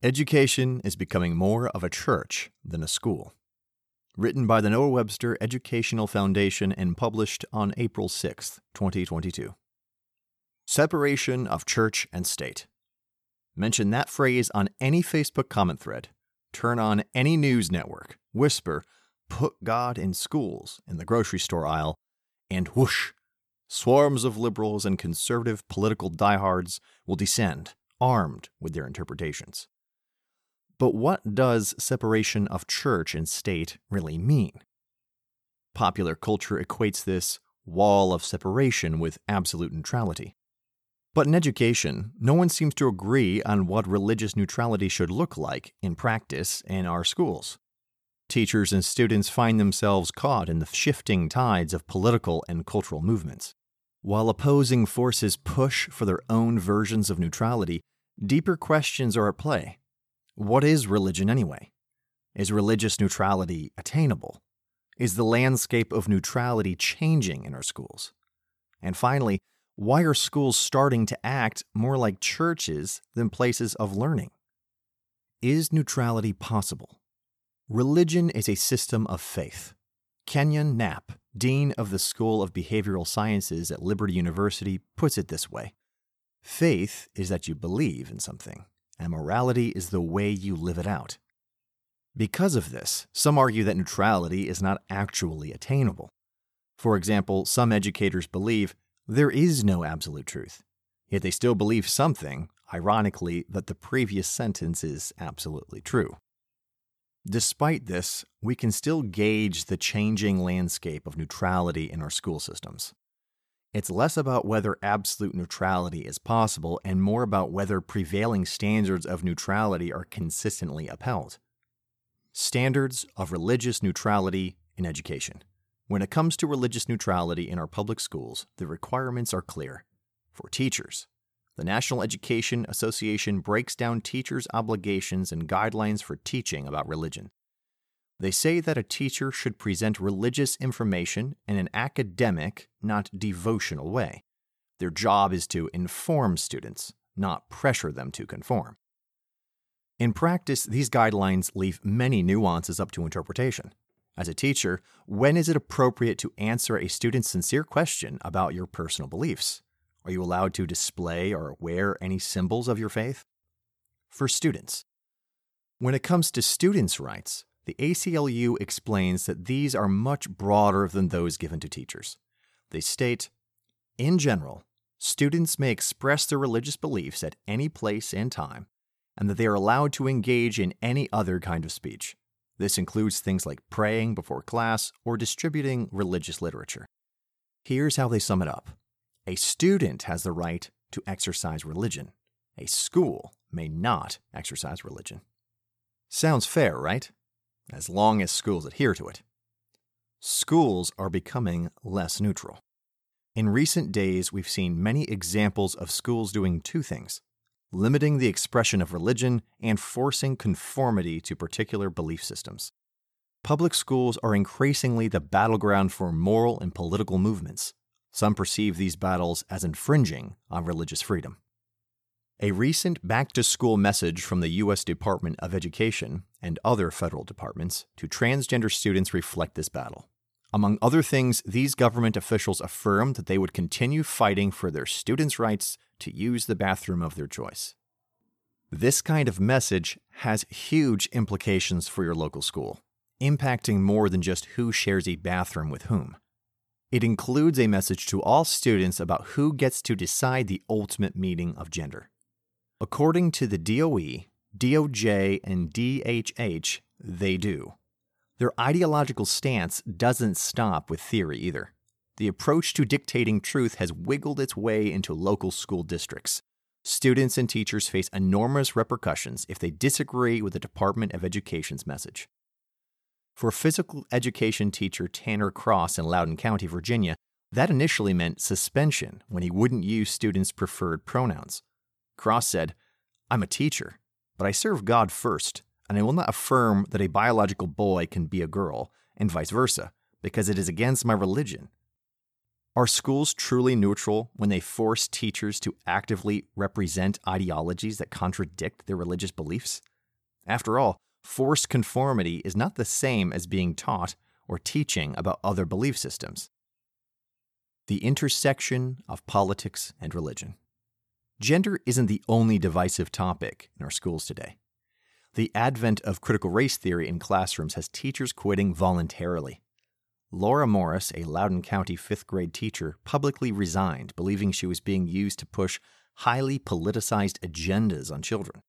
Education is becoming more of a church than a school. Written by the Noah Webster Educational Foundation and published on April 6, 2022. Separation of church and state. Mention that phrase on any Facebook comment thread. Turn on any news network. Whisper, put God in schools in the grocery store aisle, and whoosh, swarms of liberals and conservative political diehards will descend, armed with their interpretations. But what does separation of church and state really mean? Popular culture equates this wall of separation with absolute neutrality. But in education, no one seems to agree on what religious neutrality should look like in practice in our schools. Teachers and students find themselves caught in the shifting tides of political and cultural movements. While opposing forces push for their own versions of neutrality, deeper questions are at play. What is religion anyway? Is religious neutrality attainable? Is the landscape of neutrality changing in our schools? And finally, why are schools starting to act more like churches than places of learning? Is neutrality possible? Religion is a system of faith. Kenyon Knapp, Dean of the School of Behavioral Sciences at Liberty University, puts it this way Faith is that you believe in something, and morality is the way you live it out. Because of this, some argue that neutrality is not actually attainable. For example, some educators believe there is no absolute truth, yet they still believe something, ironically, that the previous sentence is absolutely true. Despite this, we can still gauge the changing landscape of neutrality in our school systems. It's less about whether absolute neutrality is possible and more about whether prevailing standards of neutrality are consistently upheld. Standards of religious neutrality in education. When it comes to religious neutrality in our public schools, the requirements are clear. For teachers, the National Education Association breaks down teachers' obligations and guidelines for teaching about religion. They say that a teacher should present religious information in an academic, not devotional way. Their job is to inform students, not pressure them to conform. In practice, these guidelines leave many nuances up to interpretation. As a teacher, when is it appropriate to answer a student's sincere question about your personal beliefs? Are you allowed to display or wear any symbols of your faith? For students, when it comes to students' rights, the ACLU explains that these are much broader than those given to teachers. They state In general, students may express their religious beliefs at any place and time, and that they are allowed to engage in any other kind of speech. This includes things like praying before class or distributing religious literature. Here's how they sum it up A student has the right to exercise religion, a school may not exercise religion. Sounds fair, right? As long as schools adhere to it. Schools are becoming less neutral. In recent days, we've seen many examples of schools doing two things limiting the expression of religion, and forcing conformity to particular belief systems. Public schools are increasingly the battleground for moral and political movements. Some perceive these battles as infringing on religious freedom. A recent back to school message from the U.S. Department of Education and other federal departments to transgender students reflect this battle. Among other things, these government officials affirmed that they would continue fighting for their students' rights to use the bathroom of their choice. This kind of message has huge implications for your local school, impacting more than just who shares a bathroom with whom. It includes a message to all students about who gets to decide the ultimate meaning of gender. According to the DOE, DOJ, and DHH, they do. Their ideological stance doesn't stop with theory either. The approach to dictating truth has wiggled its way into local school districts. Students and teachers face enormous repercussions if they disagree with the Department of Education's message. For physical education teacher Tanner Cross in Loudoun County, Virginia, that initially meant suspension when he wouldn't use students' preferred pronouns. Cross said, I'm a teacher, but I serve God first and I will not affirm that a biological boy can be a girl, and vice versa, because it is against my religion. Are schools truly neutral when they force teachers to actively represent ideologies that contradict their religious beliefs? After all, forced conformity is not the same as being taught or teaching about other belief systems. The intersection of politics and religion. Gender isn't the only divisive topic in our schools today. The advent of critical race theory in classrooms has teachers quitting voluntarily. Laura Morris, a Loudoun County fifth grade teacher, publicly resigned, believing she was being used to push highly politicized agendas on children.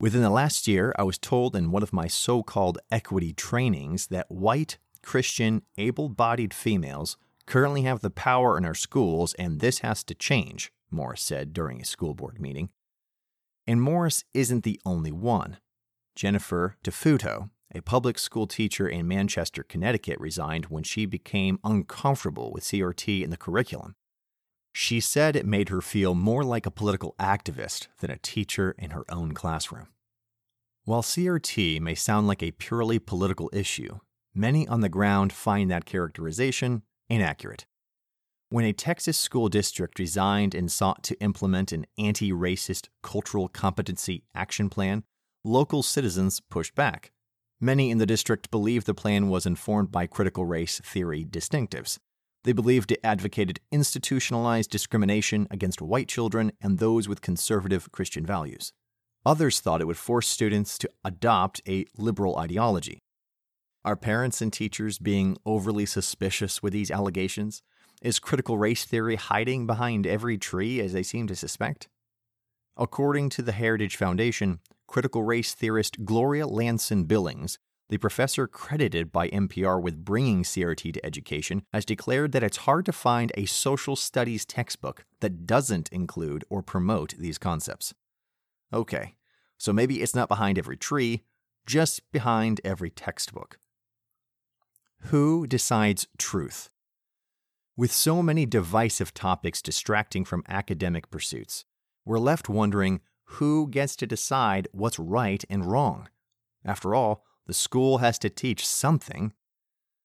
Within the last year, I was told in one of my so called equity trainings that white, Christian, able bodied females currently have the power in our schools, and this has to change, Morris said during a school board meeting. And Morris isn't the only one. Jennifer DeFuto, a public school teacher in Manchester, Connecticut, resigned when she became uncomfortable with CRT in the curriculum. She said it made her feel more like a political activist than a teacher in her own classroom. While CRT may sound like a purely political issue, many on the ground find that characterization inaccurate. When a Texas school district designed and sought to implement an anti racist cultural competency action plan, local citizens pushed back. Many in the district believed the plan was informed by critical race theory distinctives, they believed it advocated institutionalized discrimination against white children and those with conservative Christian values. Others thought it would force students to adopt a liberal ideology. Are parents and teachers being overly suspicious with these allegations? Is critical race theory hiding behind every tree as they seem to suspect? According to the Heritage Foundation, critical race theorist Gloria Ladson-Billings the professor credited by NPR with bringing CRT to education has declared that it's hard to find a social studies textbook that doesn't include or promote these concepts. Okay, so maybe it's not behind every tree, just behind every textbook. Who decides truth? With so many divisive topics distracting from academic pursuits, we're left wondering who gets to decide what's right and wrong. After all, the school has to teach something.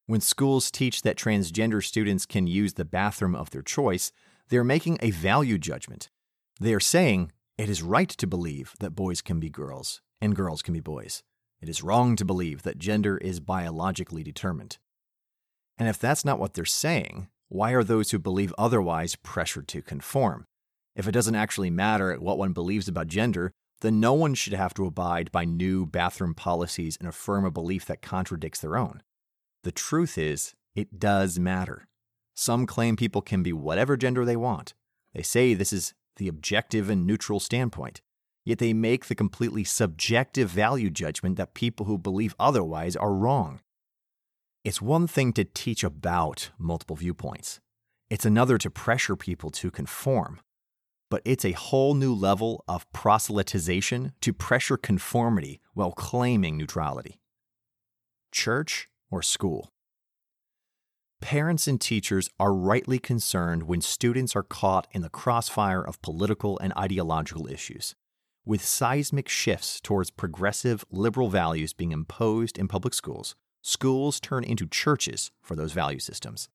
When schools teach that transgender students can use the bathroom of their choice, they are making a value judgment. They are saying it is right to believe that boys can be girls and girls can be boys. It is wrong to believe that gender is biologically determined. And if that's not what they're saying, why are those who believe otherwise pressured to conform? If it doesn't actually matter what one believes about gender, then no one should have to abide by new bathroom policies and affirm a belief that contradicts their own. The truth is, it does matter. Some claim people can be whatever gender they want. They say this is the objective and neutral standpoint. Yet they make the completely subjective value judgment that people who believe otherwise are wrong. It's one thing to teach about multiple viewpoints, it's another to pressure people to conform but it's a whole new level of proselytization to pressure conformity while claiming neutrality. Church or school? Parents and teachers are rightly concerned when students are caught in the crossfire of political and ideological issues. With seismic shifts towards progressive liberal values being imposed in public schools, schools turn into churches for those value systems.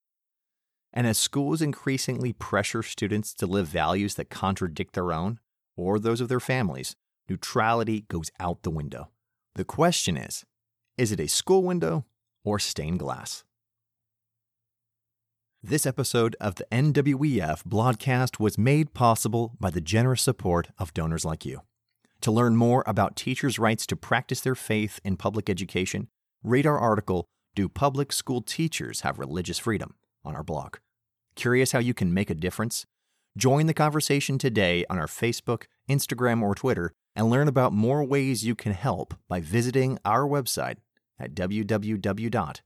And as schools increasingly pressure students to live values that contradict their own or those of their families, neutrality goes out the window. The question is is it a school window or stained glass? This episode of the NWEF broadcast was made possible by the generous support of donors like you. To learn more about teachers' rights to practice their faith in public education, read our article, Do Public School Teachers Have Religious Freedom? on our blog. Curious how you can make a difference? Join the conversation today on our Facebook, Instagram, or Twitter and learn about more ways you can help by visiting our website at www.nwef.org.